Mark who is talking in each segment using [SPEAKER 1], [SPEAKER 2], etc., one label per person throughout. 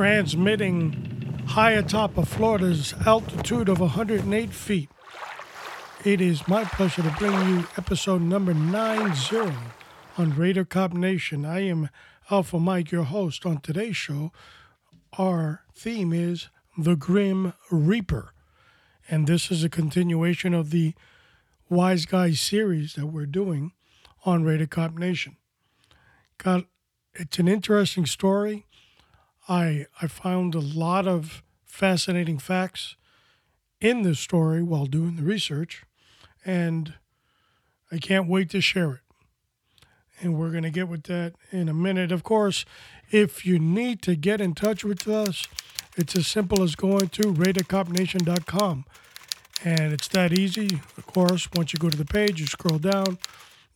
[SPEAKER 1] transmitting high atop of Florida's altitude of 108 feet. It is my pleasure to bring you episode number 90 on Raider Cop Nation. I am Alpha Mike, your host. On today's show, our theme is The Grim Reaper. And this is a continuation of the Wise Guys series that we're doing on Raider Cop Nation. Got it's an interesting story. I I found a lot of fascinating facts in this story while doing the research, and I can't wait to share it. And we're going to get with that in a minute. Of course, if you need to get in touch with us, it's as simple as going to RaiderCopNation.com. And it's that easy. Of course, once you go to the page, you scroll down,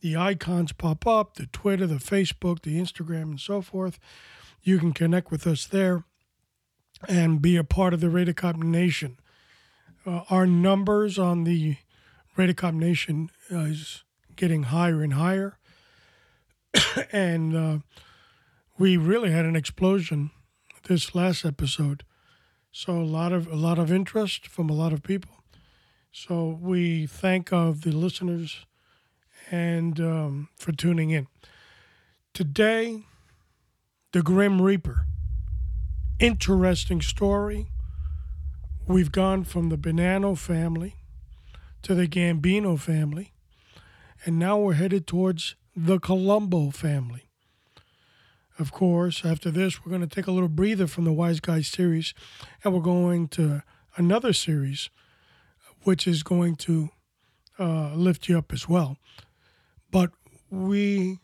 [SPEAKER 1] the icons pop up the Twitter, the Facebook, the Instagram, and so forth. You can connect with us there and be a part of the Raider Cop Nation. Uh, our numbers on the Raider Cop Nation uh, is getting higher and higher. and uh, we really had an explosion this last episode. So a lot of a lot of interest from a lot of people. So we thank of the listeners and um, for tuning in. Today, the Grim Reaper. Interesting story. We've gone from the Bonanno family to the Gambino family, and now we're headed towards the Colombo family. Of course, after this, we're going to take a little breather from the Wise Guys series, and we're going to another series, which is going to uh, lift you up as well. But we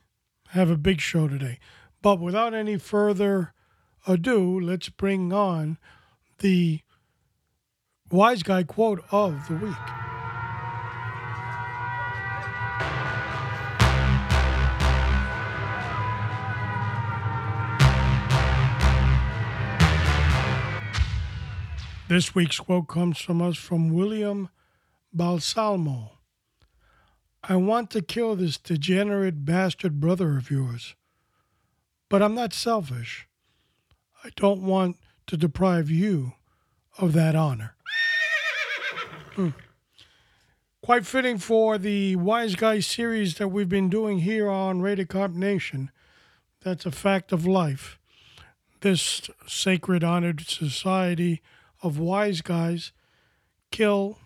[SPEAKER 1] have a big show today. But without any further ado, let's bring on the wise guy quote of the week. This week's quote comes from us from William Balsamo. I want to kill this degenerate bastard brother of yours. But I'm not selfish. I don't want to deprive you of that honor. Hmm. Quite fitting for the Wise Guy series that we've been doing here on Raider Cop Nation. That's a fact of life. This sacred, honored society of wise guys kill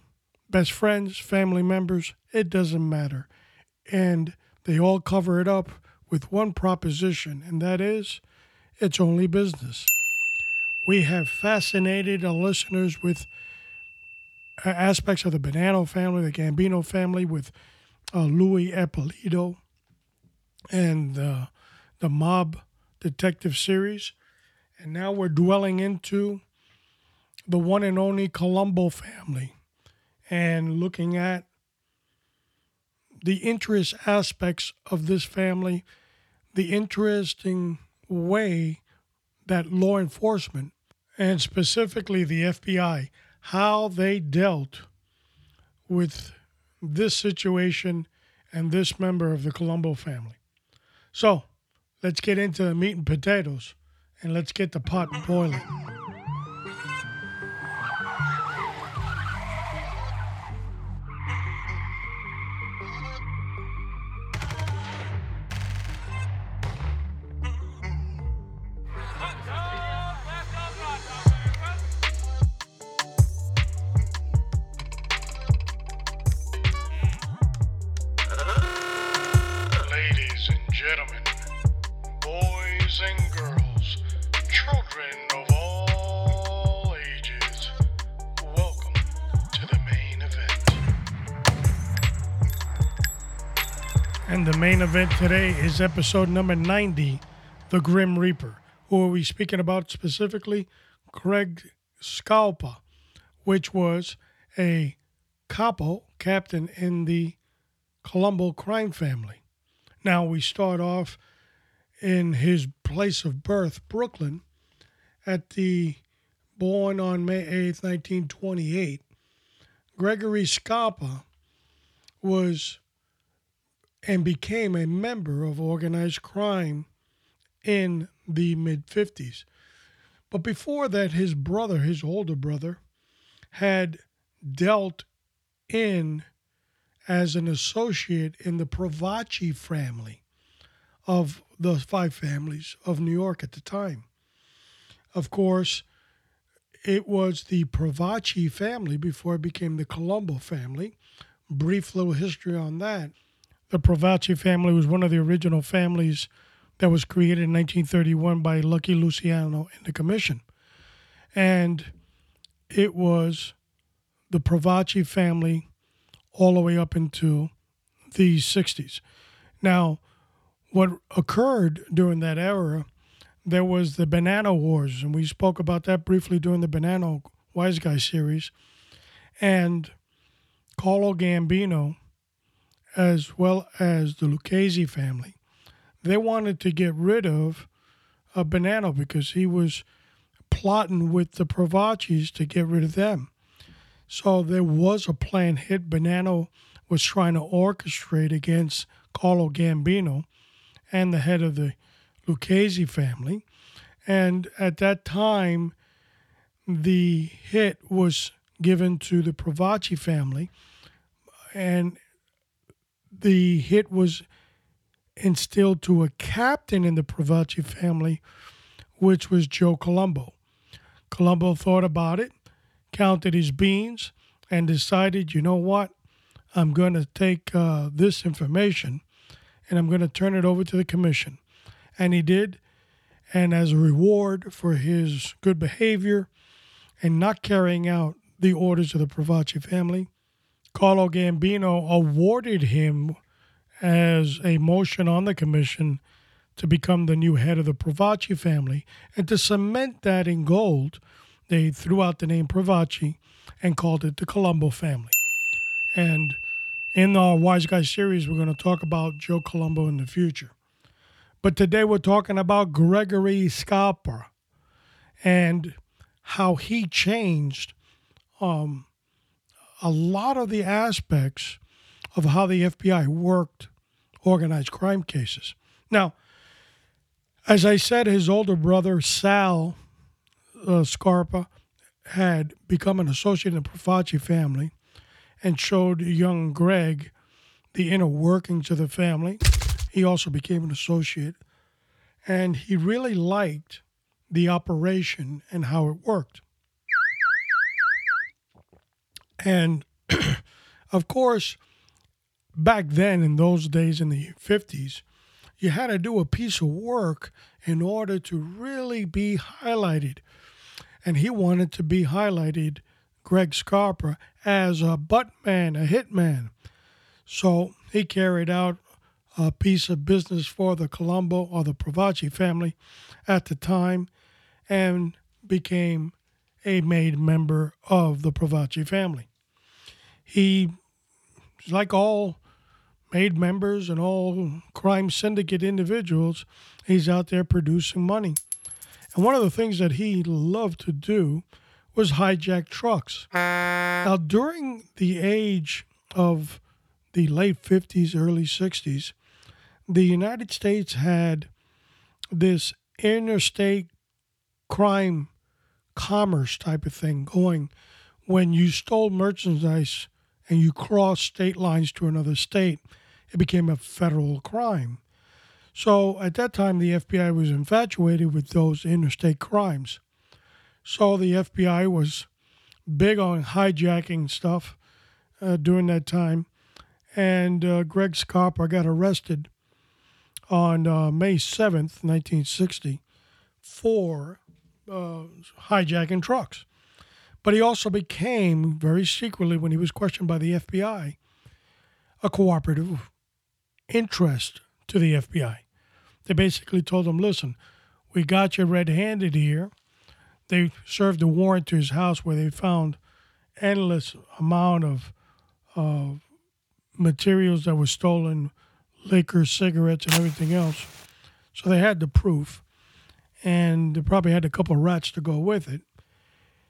[SPEAKER 1] best friends, family members, it doesn't matter. And they all cover it up with one proposition, and that is it's only business. We have fascinated our listeners with uh, aspects of the Bonanno family, the Gambino family, with uh, Louis Eppolito and uh, the Mob Detective series. And now we're dwelling into the one and only Colombo family and looking at the interest aspects of this family, the interesting way that law enforcement and specifically the FBI, how they dealt with this situation and this member of the Colombo family. So let's get into the meat and potatoes and let's get the pot boiling. Today is episode number 90, The Grim Reaper. Who are we speaking about specifically? Greg Scarpa, which was a capo, captain in the Colombo crime family. Now we start off in his place of birth, Brooklyn, at the born on May 8th, 1928. Gregory Scarpa was and became a member of organized crime in the mid 50s. But before that, his brother, his older brother, had dealt in as an associate in the Profaci family of the five families of New York at the time. Of course, it was the Profaci family before it became the Colombo family. Brief little history on that. The Profaci family was one of the original families that was created in 1931 by Lucky Luciano and the Commission. And it was the Profaci family all the way up into the 60s. Now, what occurred during that era, there was the Banana Wars, and we spoke about that briefly during the Banana Wise Guy series. And Carlo Gambino, as well as the Lucchese family, they wanted to get rid of a Bonanno because he was plotting with the Profacis to get rid of them. So there was a plan hit. Bonanno was trying to orchestrate against Carlo Gambino and the head of the Lucchese family. And at that time, the hit was given to the Profaci family, and the hit was instilled to a captain in the Profaci family, which was Joe Colombo. Colombo thought about it, counted his beans, and decided, you know what? I'm going to take uh, this information and I'm going to turn it over to the commission. And he did. And as a reward for his good behavior and not carrying out the orders of the Profaci family, Carlo Gambino awarded him as a motion on the commission to become the new head of the Profaci family. And to cement that in gold, they threw out the name Profaci and called it the Colombo family. And in our Wise Guy series, we're going to talk about Joe Colombo in the future. But today we're talking about Gregory Scarpa and how he changed um, a lot of the aspects of how the FBI worked organized crime cases. Now, as I said, his older brother, Sal uh, Scarpa, had become an associate in the Profaci family and showed young Greg the inner workings of the family. He also became an associate, and he really liked the operation and how it worked. And of course, back then, in those days in the 50s, you had to do a piece of work in order to really be highlighted. And he wanted to be highlighted, Greg Scarpa, as a butt man, a hitman. So he carried out a piece of business for the Colombo or the Profaci family at the time and became a made member of the Profaci family. He, like all made members and all crime syndicate individuals, he's out there producing money. And one of the things that he loved to do was hijack trucks. Now, during the age of the late 50s, early 60s, the United States had this interstate crime commerce type of thing going when you stole merchandise and you cross state lines to another state, it became a federal crime. So at that time, the FBI was infatuated with those interstate crimes. So the FBI was big on hijacking stuff uh, during that time. And uh, Greg Scarpa got arrested on uh, May 7th, 1960, for uh, hijacking trucks. But he also became, very secretly, when he was questioned by the FBI, a cooperative interest to the FBI. They basically told him, listen, we got you red handed here. They served a warrant to his house where they found endless amount of uh, materials that were stolen, liquor, cigarettes, and everything else. So they had the proof, and they probably had a couple of rats to go with it.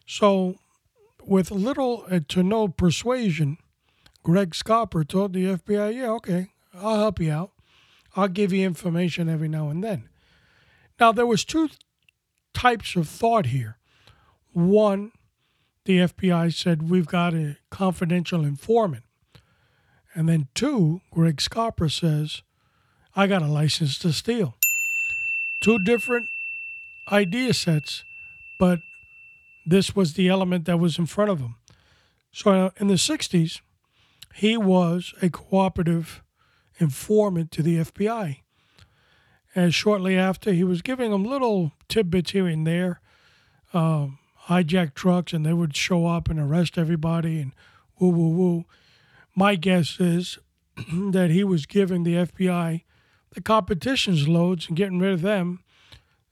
[SPEAKER 1] So with little uh, to no persuasion, Greg Scarpa told the FBI, yeah, okay, I'll help you out. I'll give you information every now and then. Now, there was two types of thought here. One, the FBI said, We've got a confidential informant. And then two, Greg Scarpa says, I got a license to steal. Two different idea sets, but this was the element that was in front of him. So uh, in the 60s, he was a cooperative informant to the FBI. And shortly after, he was giving them little tidbits here and there, um, hijack trucks, and they would show up and arrest everybody and woo, woo, woo. My guess is that he was giving the FBI the competition's loads and getting rid of them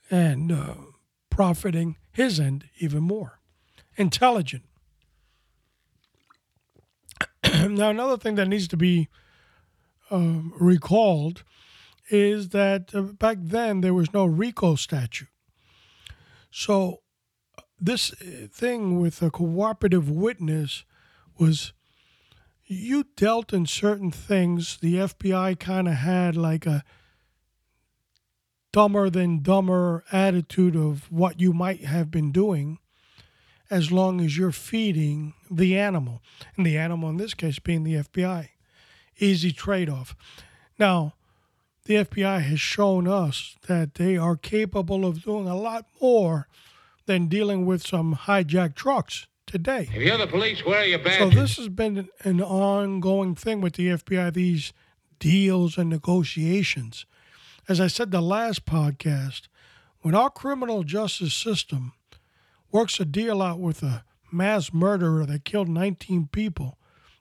[SPEAKER 1] and uh, profiting his end even more. Intelligent. now, another thing that needs to be um, recalled is that uh, back then there was no RICO statute. So, this uh, thing with a cooperative witness was you dealt in certain things. The FBI kind of had like a dumber than dumber attitude of what you might have been doing as long as you're feeding the animal. And the animal in this case being the FBI. Easy trade off. Now, the FBI has shown us that they are capable of doing a lot more than dealing with some hijacked trucks today.
[SPEAKER 2] If you're the police, where are your badges?
[SPEAKER 1] So this has been an ongoing thing with the FBI, these deals and negotiations. As I said the last podcast, when our criminal justice system works a deal out with a mass murderer that killed 19 people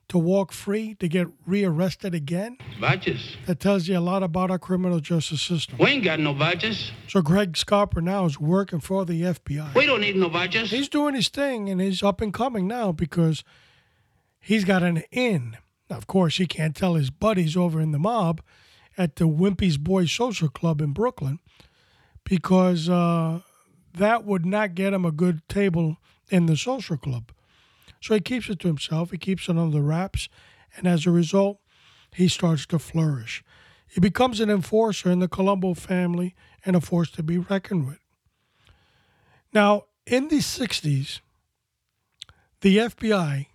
[SPEAKER 1] to walk free to get rearrested again,
[SPEAKER 2] badges.
[SPEAKER 1] that tells you a lot about our criminal justice system.
[SPEAKER 2] We ain't got no badges.
[SPEAKER 1] So Greg Scarpa now is working for the FBI.
[SPEAKER 2] We don't need no badges.
[SPEAKER 1] He's doing his thing and he's up and coming now because he's got an in. Now, of course, he can't tell his buddies over in the mob at the Wimpy's Boys Social Club in Brooklyn because uh, that would not get him a good table in the social club. So he keeps it to himself, he keeps it under the wraps, and as a result, he starts to flourish. He becomes an enforcer in the Colombo family and a force to be reckoned with. Now, in the 60s, the FBI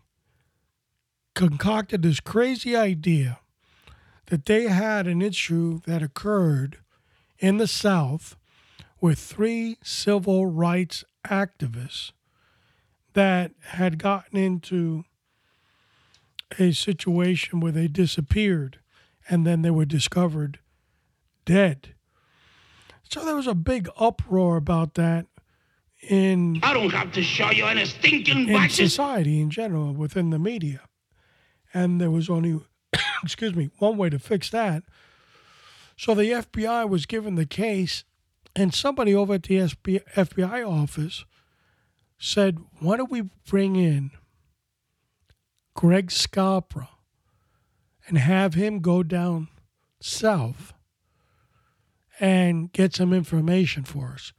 [SPEAKER 1] concocted this crazy idea that they had an issue that occurred in the South with three civil rights activists that had gotten into a situation where they disappeared and then they were discovered dead. So there was a big uproar about that in
[SPEAKER 2] I don't have to show you any stinking
[SPEAKER 1] in society in general within the media. And there was only excuse me, one way to fix that. So the FBI was given the case and somebody over at the FBI office said, why don't we bring in Greg Scarpa and have him go down south and get some information for us?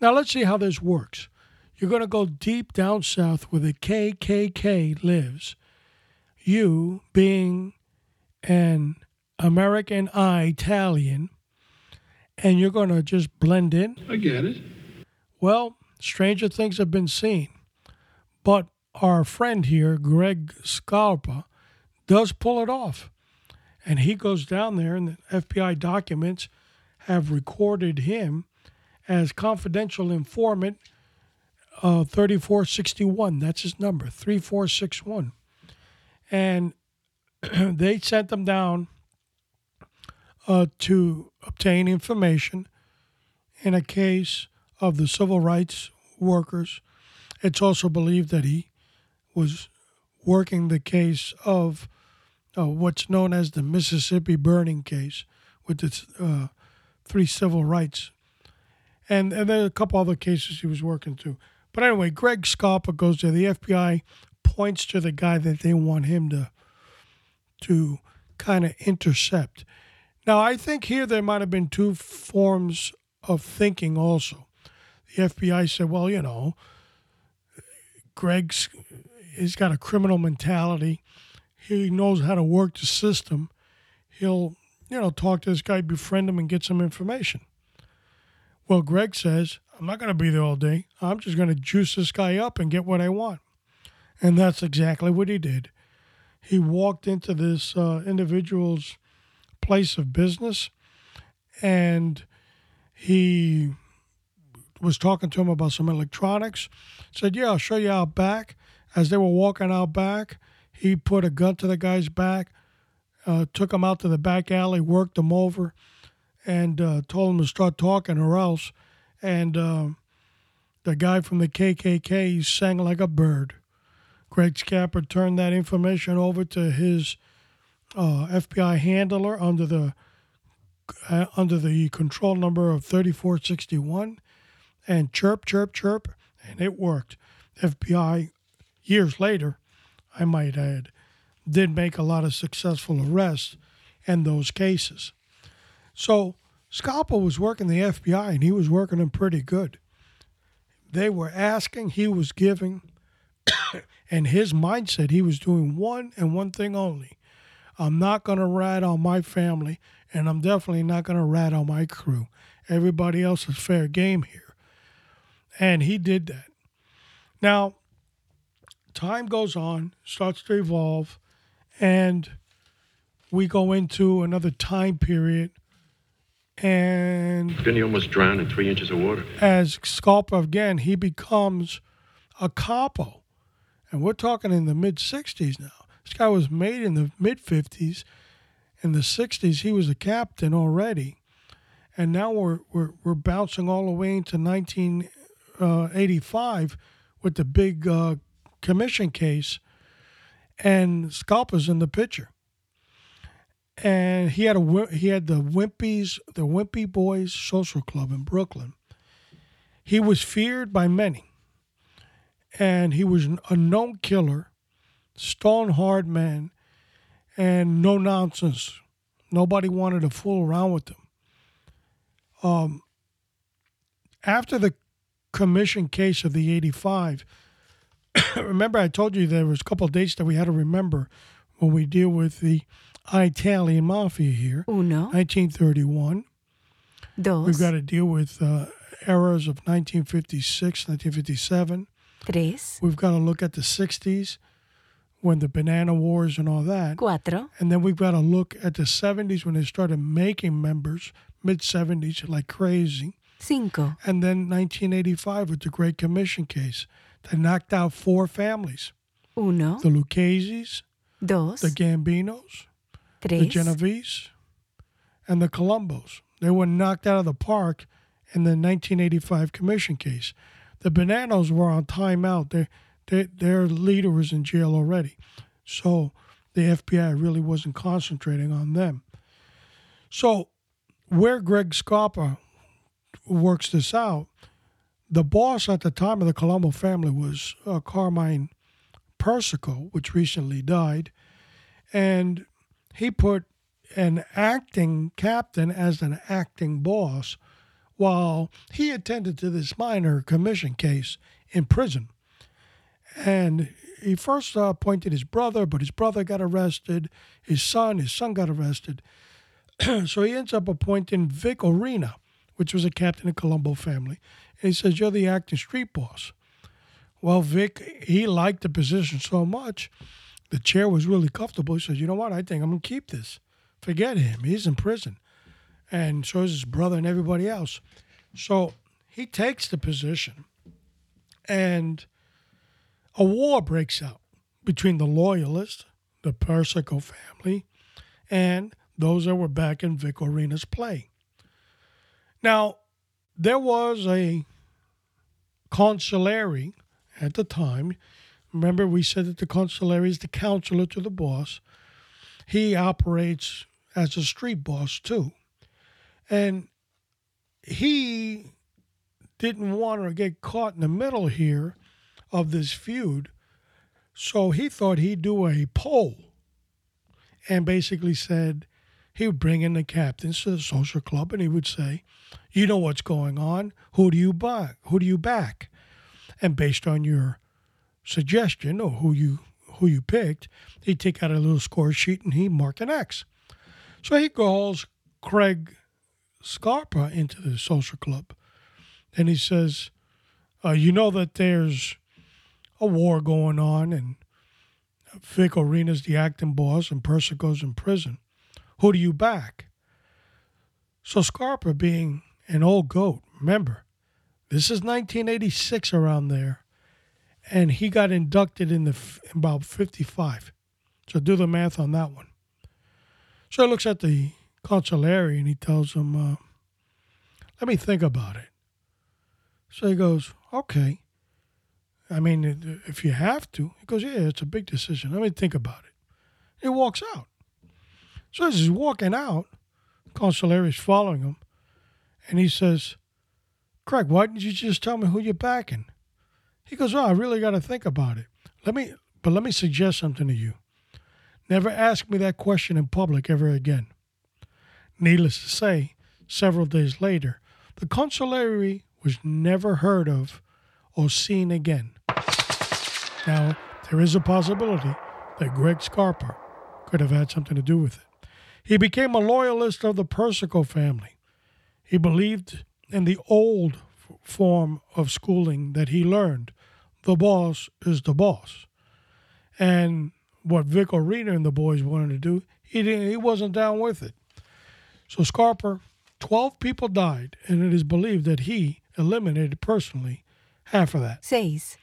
[SPEAKER 1] Now, let's see how this works. You're going to go deep down south where the KKK lives. You, being an American I Italian, and you're going to just blend in.
[SPEAKER 2] I get it.
[SPEAKER 1] Well, stranger things have been seen. But our friend here, Greg Scarpa, does pull it off. And he goes down there, and the FBI documents have recorded him as confidential informant uh, 3461. That's his number, 3461. And they sent them down uh, to obtain information in a case of the civil rights workers. It's also believed that he was working the case of uh, what's known as the Mississippi burning case with its uh, three civil rights. And, and there are a couple other cases he was working too. But anyway, Greg Scarpa goes there. The FBI points to the guy that they want him to to kind of intercept. Now, I think here there might have been two forms of thinking also. The FBI said, well, you know, Greg's he's got a criminal mentality. He knows how to work the system. He'll, you know, talk to this guy, befriend him, and get some information. Well, Greg says, I'm not going to be there all day. I'm just going to juice this guy up and get what I want. And that's exactly what he did. He walked into this uh, individual's place of business and he was talking to him about some electronics. Said, Yeah, I'll show you out back. As they were walking out back, he put a gun to the guy's back, uh, took him out to the back alley, worked him over, and uh, told him to start talking or else. And uh, the guy from the KKK sang like a bird. Greg Scarpa turned that information over to his uh, FBI handler under the uh, under the control number of 3461 and chirp, chirp, chirp, and it worked. FBI, years later, I might add, did make a lot of successful arrests in those cases. So Scarpa was working the FBI and he was working them pretty good. They were asking, he was giving, and his mindset, he was doing one and one thing only. I'm not going to rat on my family, and I'm definitely not going to rat on my crew. Everybody else is fair game here. And he did that. Now, time goes on, starts to evolve, and we go into another time period. And
[SPEAKER 3] Vinny almost drowned in three inches of water.
[SPEAKER 1] as Scarpa again, he becomes a capo. And we're talking in the mid 60s now. This guy was made in the mid 50s. In the 60s, he was a captain already. And now we're, we're, we're bouncing all the way into 1985 with the big uh, commission case. And Scarpa's in the picture. And he had a he had the Wimpy's the Wimpy Boys Social Club in Brooklyn. He was feared by many, and he was a known killer, stone hard man, and no nonsense. Nobody wanted to fool around with him. Um, after the commission case of the 85, remember I told you there was a couple of dates that we had to remember when we deal with the Italian mafia here.
[SPEAKER 4] Uno,
[SPEAKER 1] 1931.
[SPEAKER 4] dos,
[SPEAKER 1] We've got to deal with uh, eras of 1956, 1957.
[SPEAKER 4] Tres,
[SPEAKER 1] We've got to look at the 60s when the banana wars and all that.
[SPEAKER 4] cuatro,
[SPEAKER 1] And then we've got to look at the 70s when they started making members, mid 70s, like crazy.
[SPEAKER 4] cinco,
[SPEAKER 1] And then 1985 with the Great Commission case that knocked out four families
[SPEAKER 4] uno,
[SPEAKER 1] the Lucchese's,
[SPEAKER 4] dos,
[SPEAKER 1] the Gambinos, the
[SPEAKER 4] tres,
[SPEAKER 1] Genovese, and the Colombos. They were knocked out of the park in the 1985 commission case. The Bananos were on timeout. They, they, their leader was in jail already. So the FBI really wasn't concentrating on them. So where Greg Scarpa works this out, the boss at the time of the Colombo family was uh, Carmine Persico, which recently died. And he put an acting captain as an acting boss while he attended to this minor commission case in prison. And he first uh, appointed his brother, but his brother got arrested. His son, his son got arrested. so he ends up appointing Vic Orena, which was a captain in Colombo family. And he says, You're the acting street boss. Well, Vic, he liked the position so much, the chair was really comfortable. He says, You know what? I think I'm going to keep this. Forget him. He's in prison. And so is his brother and everybody else. So he takes the position, and a war breaks out between the loyalists, the Persico family, and those that were back in Vic Orena's play. Now, there was a consulary at the time. Remember, we said that the consulary is the counselor to the boss. He operates as a street boss too. And he didn't want to get caught in the middle here of this feud. So he thought he'd do a poll and basically said he would bring in the captains to the social club and he would say, You know what's going on. Who do you back? Who do you back? And based on your suggestion or who you who you picked, he'd take out a little score sheet and he'd mark an X. So he calls Craig Scarpa into the social club And he says, uh, You know that there's a war going on, and Vic Orena's the acting boss, and Persico's in prison. Who do you back? So Scarpa, being an old goat, remember, this is 1986 around there, and he got inducted in the f- about 55. So do the math on that one. So he looks at the consulary and he tells him, uh, "Let me think about it." So he goes, "Okay." I mean, if you have to, he goes, "Yeah, it's a big decision. Let me think about it." He walks out. So as he's walking out, Consulari's following him, and he says, Craig, why didn't you just tell me who you're backing? He goes, Oh, I really got to think about it. Let me, but let me suggest something to you. Never ask me that question in public ever again. Needless to say, several days later, the consulary was never heard of or seen again. Now, there is a possibility that Greg Scarpa could have had something to do with it. He became a loyalist of the Persico family. He believed in the old form of schooling that he learned the boss is the boss. And what Vic Orena and the boys wanted to do, he didn't he wasn't down with it. So Scarpa, 12 people died, and it is believed that he eliminated personally half of that
[SPEAKER 4] seis,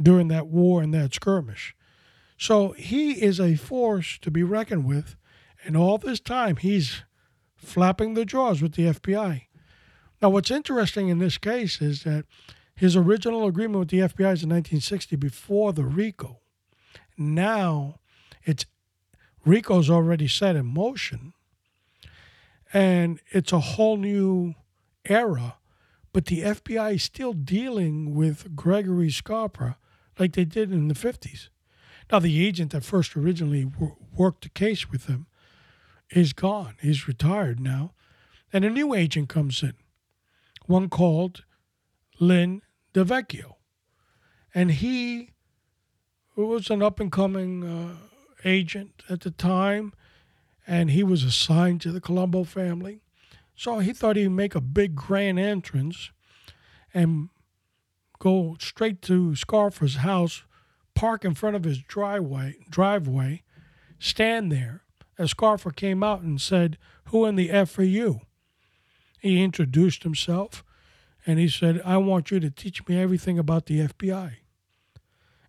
[SPEAKER 1] during that war and that skirmish. So he is a force to be reckoned with, and all this time he's flapping the jaws with the FBI. Now, what's interesting in this case is that his original agreement with the FBI is in 1960 before the RICO. Now, it's RICO's already set in motion, and it's a whole new era. But the FBI is still dealing with Gregory Scarpa like they did in the 50s. Now, the agent that first originally worked the case with him is gone. He's retired now. And a new agent comes in, one called Lin DeVecchio. And he was an up and coming uh, agent at the time, and he was assigned to the Colombo family. So he thought he'd make a big grand entrance and go straight to Scarpa's house, park in front of his driveway, driveway, stand there. As Scarpa came out and said, "Who in the F are you?" He introduced himself, and he said, "I want you to teach me everything about the FBI."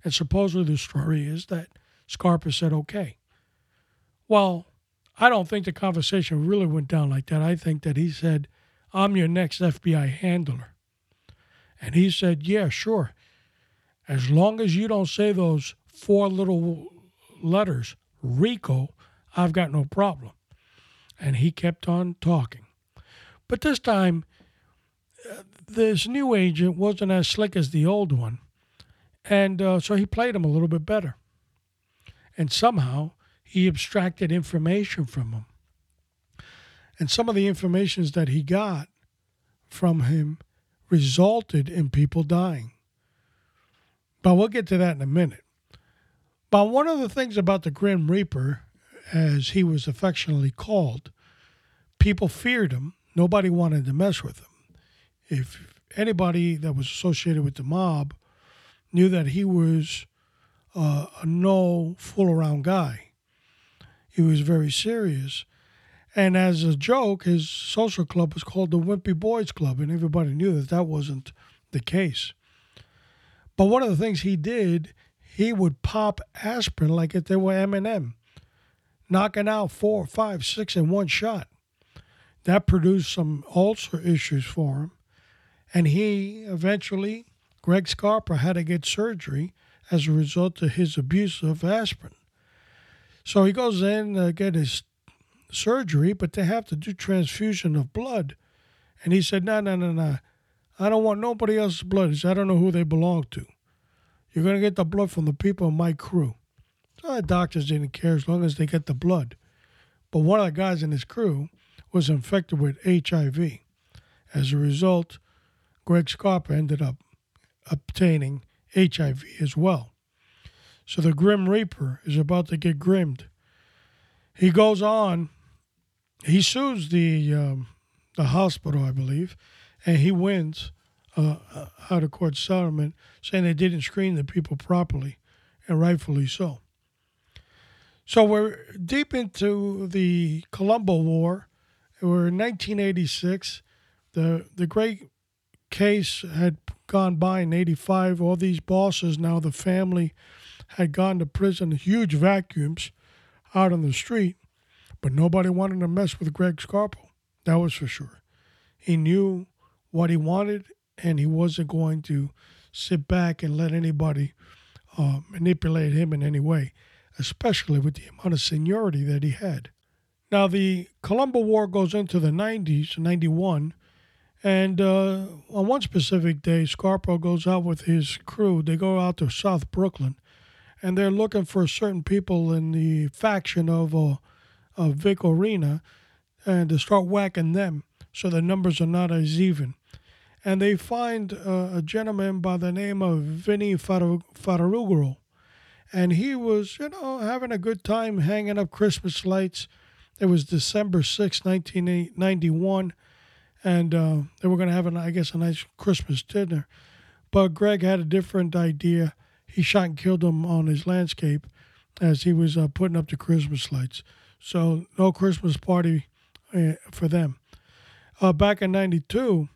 [SPEAKER 1] And supposedly the story is that Scarpa said, "Okay." Well, I don't think the conversation really went down like that. I think that he said, I'm your next FBI handler. And he said, Yeah, sure. As long as you don't say those four little letters, RICO, I've got no problem. And he kept on talking. But this time, uh, this new agent wasn't as slick as the old one. And uh, so he played him a little bit better. And somehow he abstracted information from him. And some of the informations that he got from him resulted in people dying. But we'll get to that in a minute. But one of the things about the Grim Reaper, as he was affectionately called, people feared him. Nobody wanted to mess with him. If anybody that was associated with the mob knew that he was uh, a no fool around guy, he was very serious. And as a joke, his social club was called the Wimpy Boys Club, and everybody knew that that wasn't the case. But one of the things he did, he would pop aspirin like if they were M&M, knocking out four, five, six in one shot. That produced some ulcer issues for him, and he eventually, Greg Scarpa, had to get surgery as a result of his abuse of aspirin. So he goes in to get his surgery, but they have to do transfusion of blood. And he said, No, no, no, no. I don't want nobody else's blood. He said, I don't know who they belong to. You're going to get the blood from the people in my crew. So the doctors didn't care as long as they get the blood. But one of the guys in his crew was infected with HIV. As a result, Greg Scarpa ended up obtaining HIV as well. So the Grim Reaper is about to get grimmed. He goes on. He sues the um, the hospital, I believe, and he wins uh, out of court settlement saying they didn't screen the people properly, and rightfully so. So we're deep into the Colombo War. We're in 1986. The the great case had gone by in 85. All these bosses, now the family, had gone to prison, huge vacuums out on the street, but nobody wanted to mess with Greg Scarpa. That was for sure. He knew what he wanted, and he wasn't going to sit back and let anybody uh, manipulate him in any way, especially with the amount of seniority that he had. Now, the Colombo War goes into the 90s, 91, and uh, on one specific day, Scarpa goes out with his crew. They go out to South Brooklyn, and they're looking for certain people in the faction of, uh, of Vic Orena and to start whacking them so the numbers are not as even. And they find uh, a gentleman by the name of Vinny Farrugro. And he was, you know, having a good time hanging up Christmas lights. It was December 6, 1991 and uh, they were going to have, an, I guess, a nice Christmas dinner. But Greg had a different idea. He shot and killed him on his landscape as he was uh, putting up the Christmas lights. So no Christmas party uh, for them. Uh, back in '92,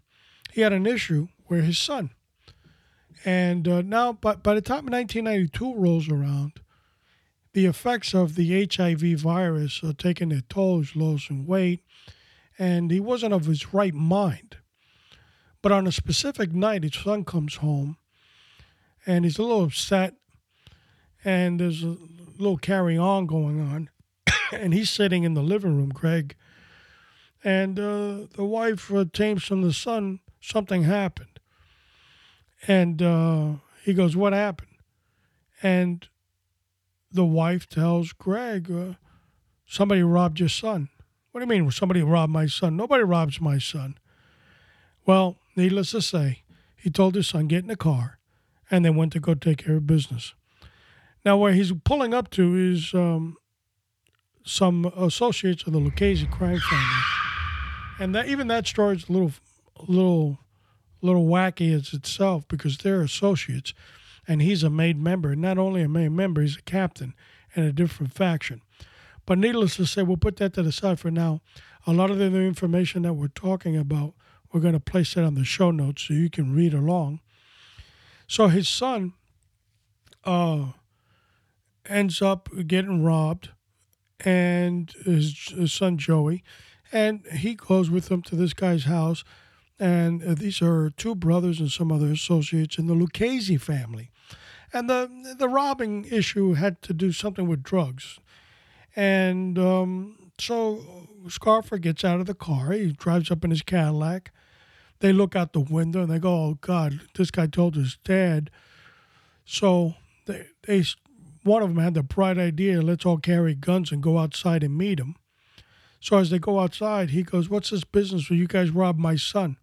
[SPEAKER 1] he had an issue where his son. And uh, now, by, by the time 1992 rolls around, the effects of the HIV virus are taking their tolls, losing weight, and he wasn't of his right mind. But on a specific night, his son comes home and he's a little upset, and there's a little carry on going on. and he's sitting in the living room, Greg, and uh, the wife uh, tames from the son something happened. And uh, he goes, What happened? And the wife tells Greg, uh, Somebody robbed your son. What do you mean somebody robbed my son? Nobody robs my son. Well, needless to say, he told his son, get in the car, and they went to go take care of business. Now, where he's pulling up to is um, some associates of the Lucchese crime family. And that even that story is a little, little, little wacky as itself because they're associates, and he's a made member. Not only a made member, he's a captain in a different faction. But needless to say, we'll put that to the side for now. A lot of the information that we're talking about, we're going to place that on the show notes so you can read along. So his son uh, ends up getting robbed, and his, his, son Joey, and he goes with them to this guy's house. And these are two brothers and some other associates in the Lucchese family. And the the robbing issue had to do something with drugs. And um, so Scarpa gets out of the car. He drives up in his Cadillac. They look out the window and they go, "Oh God, this guy told his dad." So they, they one of them had the bright idea, "Let's all carry guns and go outside and meet him." So as they go outside, he goes, "What's this business where you guys robbed my son?"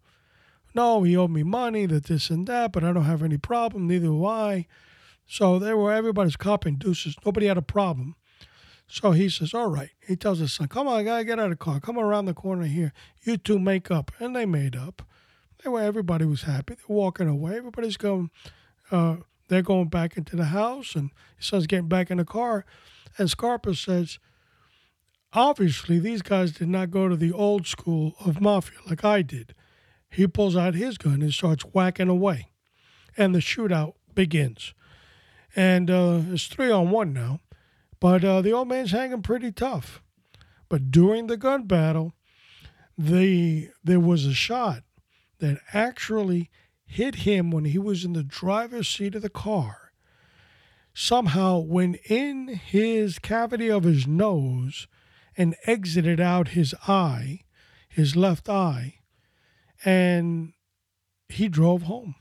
[SPEAKER 1] No, he owed me money, that this and that, but I don't have any problem. Neither do I. So they were everybody's copping deuces. Nobody had a problem. So he says, All right. He tells his son, Come on, guy, get out of the car. Come around the corner here. You two make up. And they made up. They were, everybody was happy. They're walking away. Everybody's going, uh, they're going back into the house, and his son's getting back in the car. And Scarpa says, Obviously, these guys did not go to the old school of mafia like I did. He pulls out his gun and starts whacking away. And the shootout begins. And uh, it's three on one now. But uh, the old man's hanging pretty tough. But during the gun battle, the there was a shot that actually hit him when he was in the driver's seat of the car. Somehow went in his cavity of his nose and exited out his eye, his left eye, and he drove home.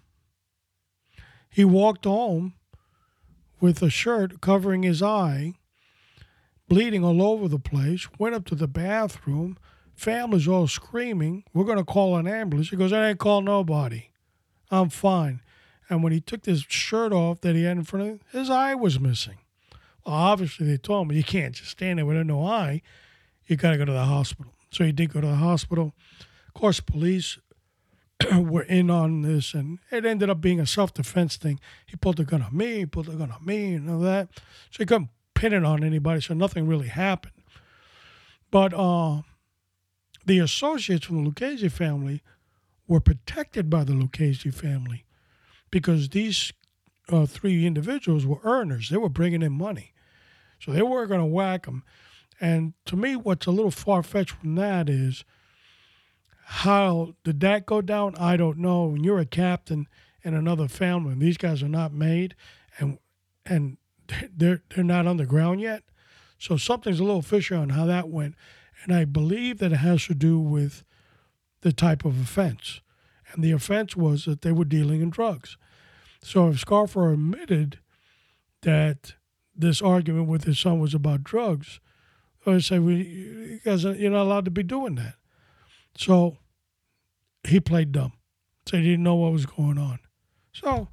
[SPEAKER 1] He walked home with a shirt covering his eye bleeding all over the place, went up to the bathroom. Family's all screaming, We're going to call an ambulance. He goes, I ain't call nobody. I'm fine. And when he took this shirt off that he had in front of him, his eye was missing. Well, obviously, they told him you can't just stand there with no eye. You got to go to the hospital. So he did go to the hospital. Of course, police were in on this, and it ended up being a self defense thing. He pulled the gun on me, he pulled the gun on me, and all that. So he couldn't pin it on anybody, so nothing really happened. But uh, the associates from the Lucchese family were protected by the Lucchese family because these uh, three individuals were earners. They were bringing in money. So they weren't going to whack them. And to me, what's a little far fetched from that is how did that go down? I don't know. When you're a captain in another family, and these guys are not made, and and they're they're not on the ground yet, so something's a little fishy on how that went. And I believe that it has to do with the type of offense. And the offense was that they were dealing in drugs. So if Scarpa admitted that this argument with his son was about drugs, I would say, well, you're not allowed to be doing that. So he played dumb. So he didn't know what was going on. So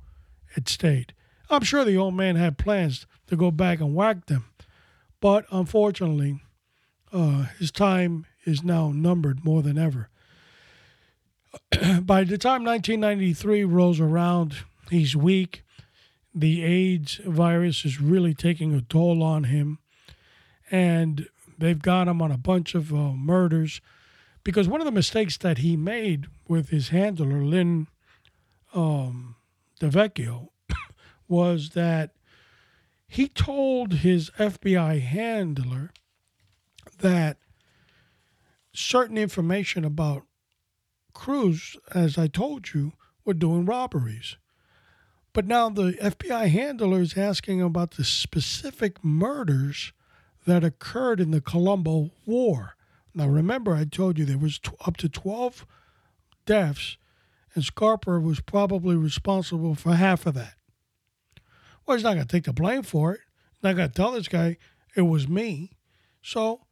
[SPEAKER 1] it stayed. I'm sure the old man had plans to go back and whack them. But unfortunately, uh, his time is now numbered more than ever. By the time 1993 rolls around, he's weak. The AIDS virus is really taking a toll on him. And they've got him on a bunch of uh, murders because one of the mistakes that he made with his handler, Lin um, DeVecchio, was that he told his FBI handler that certain information about crews, as I told you, were doing robberies. But now the FBI handler is asking about the specific murders that occurred in the Colombo War. Now, remember, I told you there was t- up to 12 deaths, and Scarpa was probably responsible for half of that. Well, he's not going to take the blame for it. He's not going to tell this guy it was me. So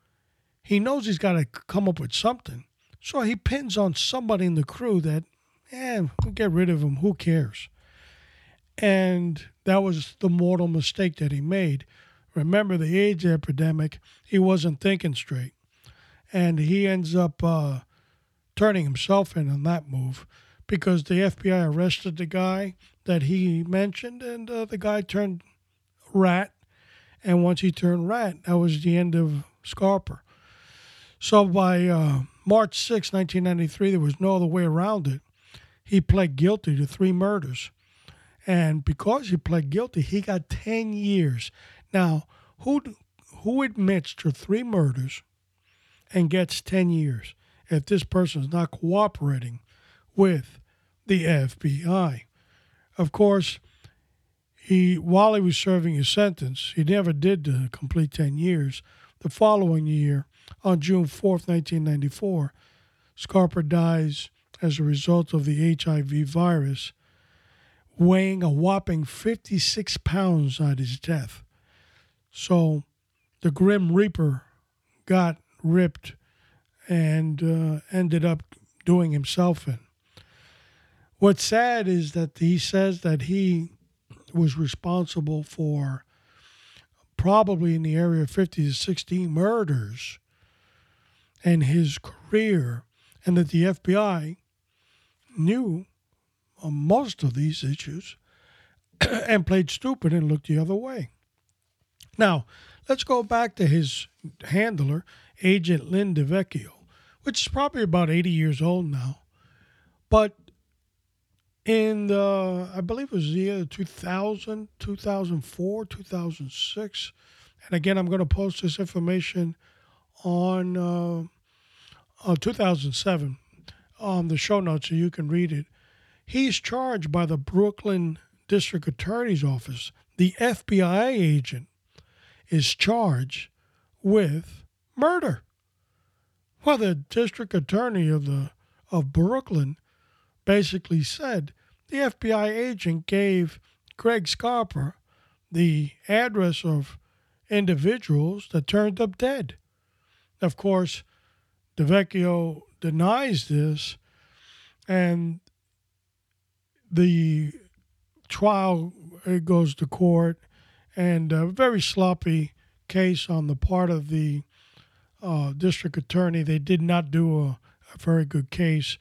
[SPEAKER 1] he knows he's got to come up with something. So he pins on somebody in the crew that, eh, we'll get rid of him. Who cares? And that was the mortal mistake that he made. Remember the AIDS epidemic, he wasn't thinking straight. And he ends up uh, turning himself in on that move because the FBI arrested the guy that he mentioned, and uh, the guy turned rat. And once he turned rat, that was the end of Scarpa. So by uh, March 6, 1993, there was no other way around it. He pled guilty to three murders. And because he pled guilty, he got 10 years. Now, who, who admits to three murders and gets 10 years if this person is not cooperating with the FBI? Of course, he while he was serving his sentence, he never did uh, complete 10 years. The following year, on June 4th, 1994, Scarpa dies as a result of the HIV virus, weighing a whopping 56 pounds at his death. So the Grim Reaper got ripped and uh, ended up doing himself in. What's sad is that he says that he was responsible for probably in the area of 50 to 60 murders and his career, and that the FBI knew most of these issues and played stupid and looked the other way. Now, let's go back to his handler, Agent Lin DeVecchio, which is probably about 80 years old now. But in the, I believe it was the year 2000, 2004, 2006. And again, I'm going to post this information on uh, uh, 2007 on the show notes so you can read it. He's charged by the Brooklyn District Attorney's Office. The FBI agent is charged with murder. Well, the district attorney of the of Brooklyn basically said the FBI agent gave Greg Scarpa the address of individuals that turned up dead. Of course, DeVecchio denies this, and the trial it goes to court, and a very sloppy case on the part of the uh, district attorney. They did not do a, a very good case,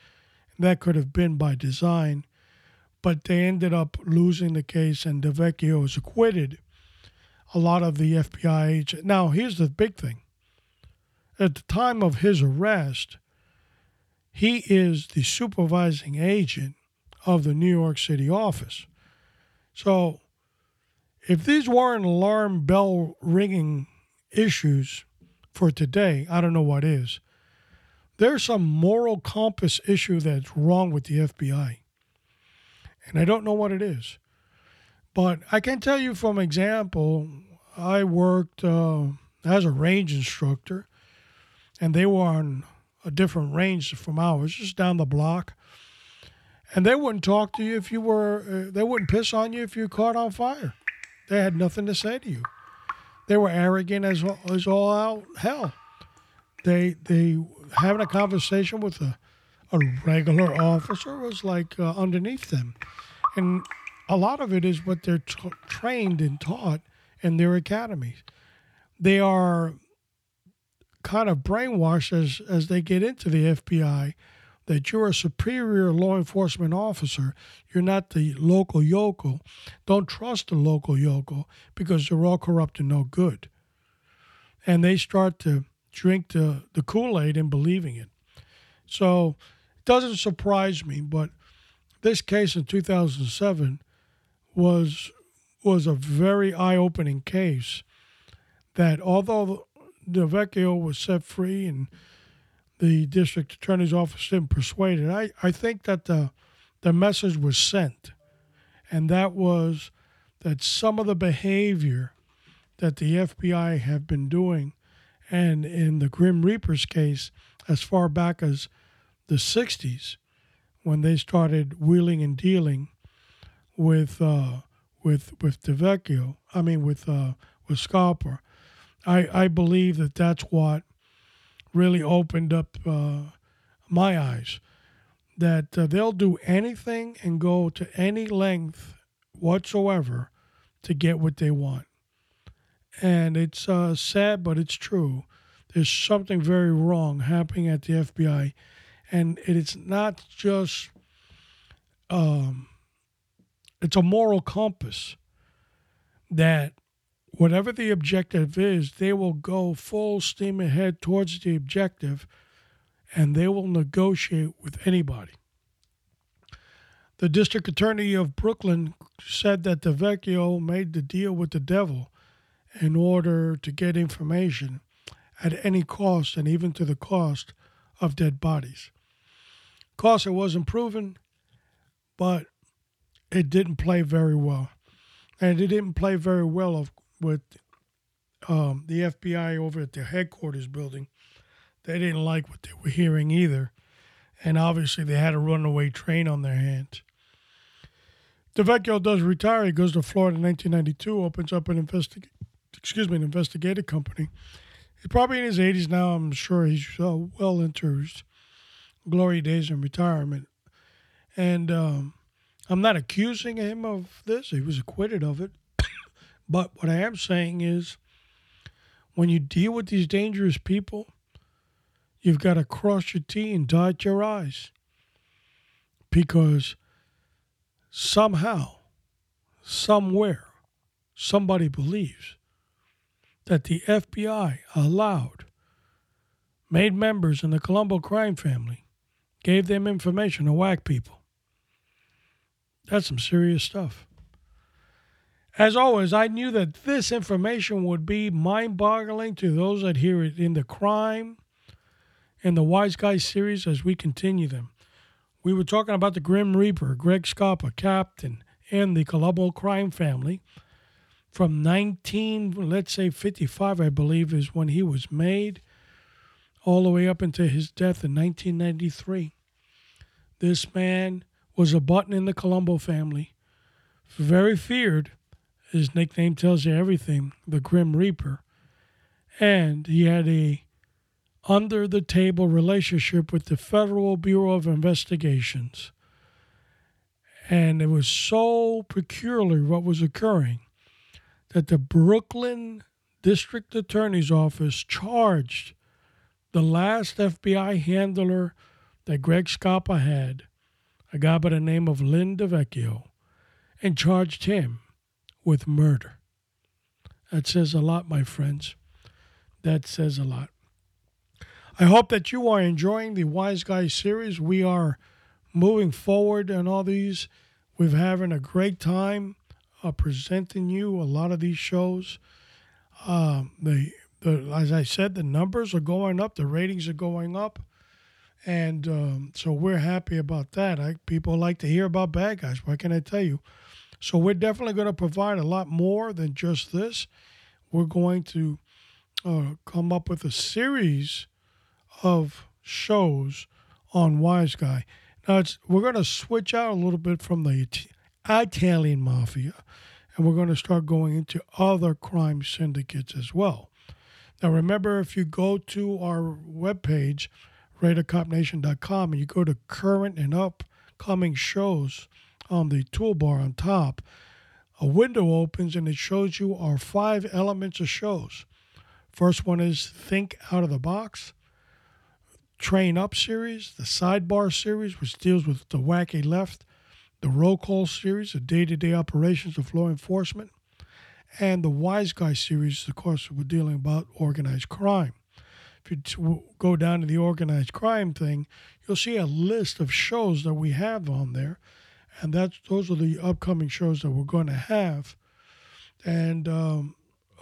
[SPEAKER 1] That could have been by design, but they ended up losing the case, and DeVecchio was acquitted. A lot of the FBI agents. Now, here's the big thing. At the time of his arrest, he is the supervising agent of the New York City office. So, if these weren't alarm bell ringing issues for today, I don't know what is. There's some moral compass issue that's wrong with the FBI. And I don't know what it is. But I can tell you from example, I worked uh, as a range instructor, and they were on a different range from ours, just down the block. And they wouldn't talk to you if you were, uh, they wouldn't piss on you if you caught on fire. They had nothing to say to you. They were arrogant as, as all out hell. They, they having a conversation with a, a regular officer was like uh, underneath them. And a lot of it is what they're t- trained and taught in their academies. They are kind of brainwashed as, as they get into the FBI that you're a superior law enforcement officer. You're not the local yokel. Don't trust the local yokel because they're all corrupt and no good. And they start to drink the, the Kool Aid and believing it. So it doesn't surprise me, but this case in 2007 was was a very eye-opening case that although DeVecchio was set free and the district attorney's office didn't persuade it, I, I think that the the message was sent. And that was that some of the behavior that the FBI have been doing and in the Grim Reapers case, as far back as the 60s, when they started wheeling and dealing with uh, with with DeVecchio, I mean with uh, with Scarpa, I I believe that that's what really opened up uh, my eyes. That uh, they'll do anything and go to any length whatsoever to get what they want. And it's uh, sad, but it's true. There's something very wrong happening at the FBI. And it's not just, um, it's a moral compass that whatever the objective is, they will go full steam ahead towards the objective and they will negotiate with anybody. The district attorney of Brooklyn said that DeVecchio made the deal with the devil in order to get information at any cost and even to the cost of dead bodies. Of course, it wasn't proven, but it didn't play very well. And it didn't play very well with um, the FBI over at their headquarters building. They didn't like what they were hearing either. And obviously, they had a runaway train on their hands. DeVecchio does retire. He goes to Florida in 1992, opens up an investigation excuse me, an investigative company. He's probably in his 80s now. I'm sure he's uh, well into his glory days in retirement. And um, I'm not accusing him of this. He was acquitted of it. But what I am saying is when you deal with these dangerous people, you've got to cross your T and dot your I's. Because somehow, somewhere, somebody believes that the FBI allowed made members in the Colombo crime family, gave them information to whack people. That's some serious stuff. As always, I knew that this information would be mind boggling to those that hear it in the crime and the Wise Guys series as we continue them. We were talking about the Grim Reaper, Greg Scarpa, Captain, and the Colombo crime family from 19, let's say 55, I believe, is when he was made, all the way up until his death in 1993. This man was a button in the Colombo family, very feared. His nickname tells you everything the Grim Reaper. And he had a under the table relationship with the Federal Bureau of Investigations. And it was so peculiar what was occurring that the Brooklyn District Attorney's Office charged the last FBI handler that Greg Scarpa had a guy by the name of Lin DeVecchio and charged him with murder. That says a lot, my friends. That says a lot. I hope that you are enjoying the Wise Guy series. We are moving forward on all these. We're having a great time uh, presenting you a lot of these shows. Um, the, the as I said, the numbers are going up, the ratings are going up, and um, so we're happy about that. I, people like to hear about bad guys. What can I tell you? So we're definitely going to provide a lot more than just this. We're going to uh, come up with a series of shows on Wise Guy. Now we're going to switch out a little bit from the Italian mafia, and we're going to start going into other crime syndicates as well. Now remember, if you go to our webpage, RaiderCopNation.com, and you go to current and upcoming shows on the toolbar on top, a window opens and it shows you our five elements of shows. First one is Think Out of the Box. Train Up series, the Sidebar series, which deals with the wacky left, the Roll Call series, the day to day operations of law enforcement, and the Wise Guy series, of course, we're dealing about organized crime. If you go down to the organized crime thing, you'll see a list of shows that we have on there, and that's those are the upcoming shows that we're going to have. And um,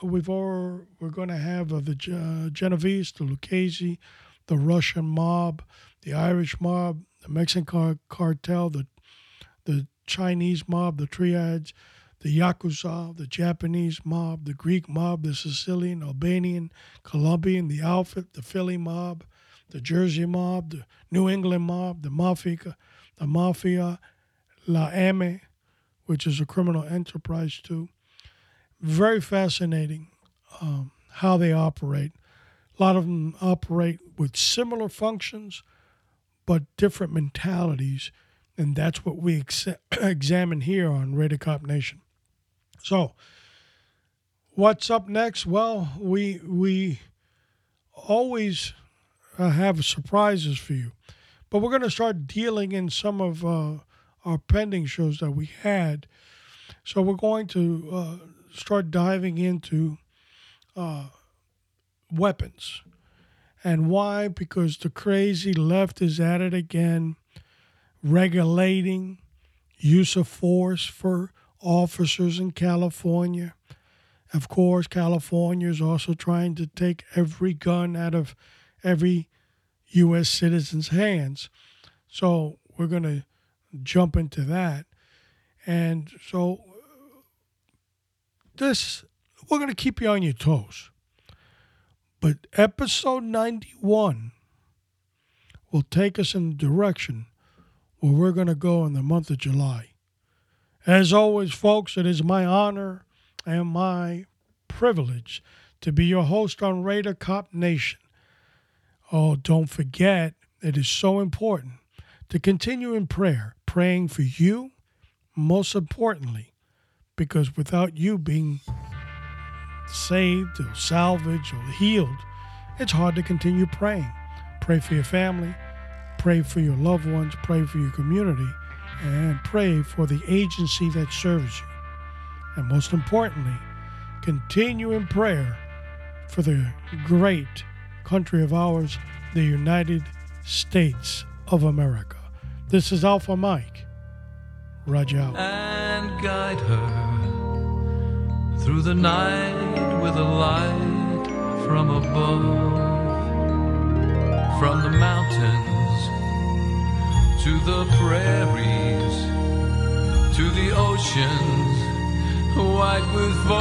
[SPEAKER 1] we've all, we're going to have uh, the uh, Genovese, the Lucchese, the Russian mob, the Irish mob, the Mexican car- cartel, the the Chinese mob, the triads, the Yakuza, the Japanese mob, the Greek mob, the Sicilian, Albanian, Colombian, the Outfit, the Philly mob, the Jersey mob, the New England mob, the Mafia, the Mafia, La Eme, which is a criminal enterprise too. Very fascinating um, how they operate. A lot of them operate with similar functions, but different mentalities. And that's what we ex- examine here on Raider Cop Nation. So, what's up next? Well, we we always uh, have surprises for you, but we're going to start dealing in some of uh, our pending shows that we had. So we're going to uh, start diving into uh, weapons. And why? Because the crazy left is at it again, regulating use of force for officers in California. Of course, California is also trying to take every gun out of every U.S. citizen's hands. So we're going to jump into that. And so this, we're going to keep you on your toes. But episode 91 will take us in the direction where we're going to go in the month of July. As always, folks, it is my honor and my privilege to be your host on Raider Cop Nation. Oh, don't forget, it is so important to continue in prayer, praying for you, most importantly, because without you being saved or salvaged or healed, it's hard to continue praying. Pray for your family, pray for your loved ones, pray for your community, and pray for the agency that serves you. And most importantly, continue in prayer for the great country of ours, the United States of America. This is Alpha Mike. Roger out.
[SPEAKER 5] And guide her through the night with a light from above, from the mountains to the prairies to the oceans white with foam.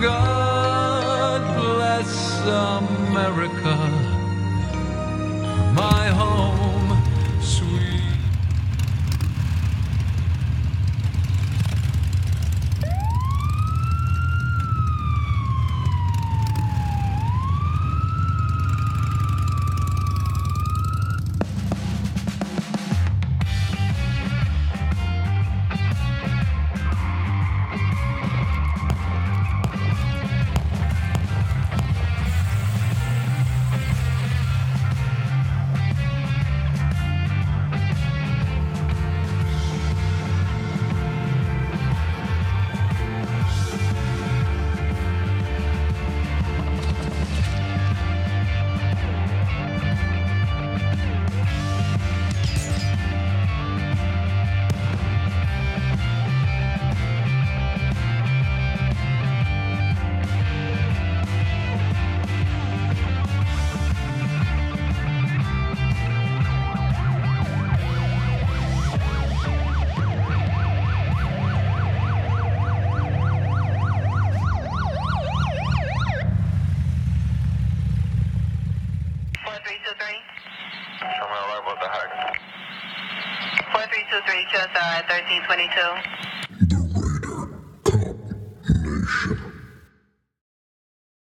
[SPEAKER 5] God bless America,
[SPEAKER 6] 223 QSI 1322.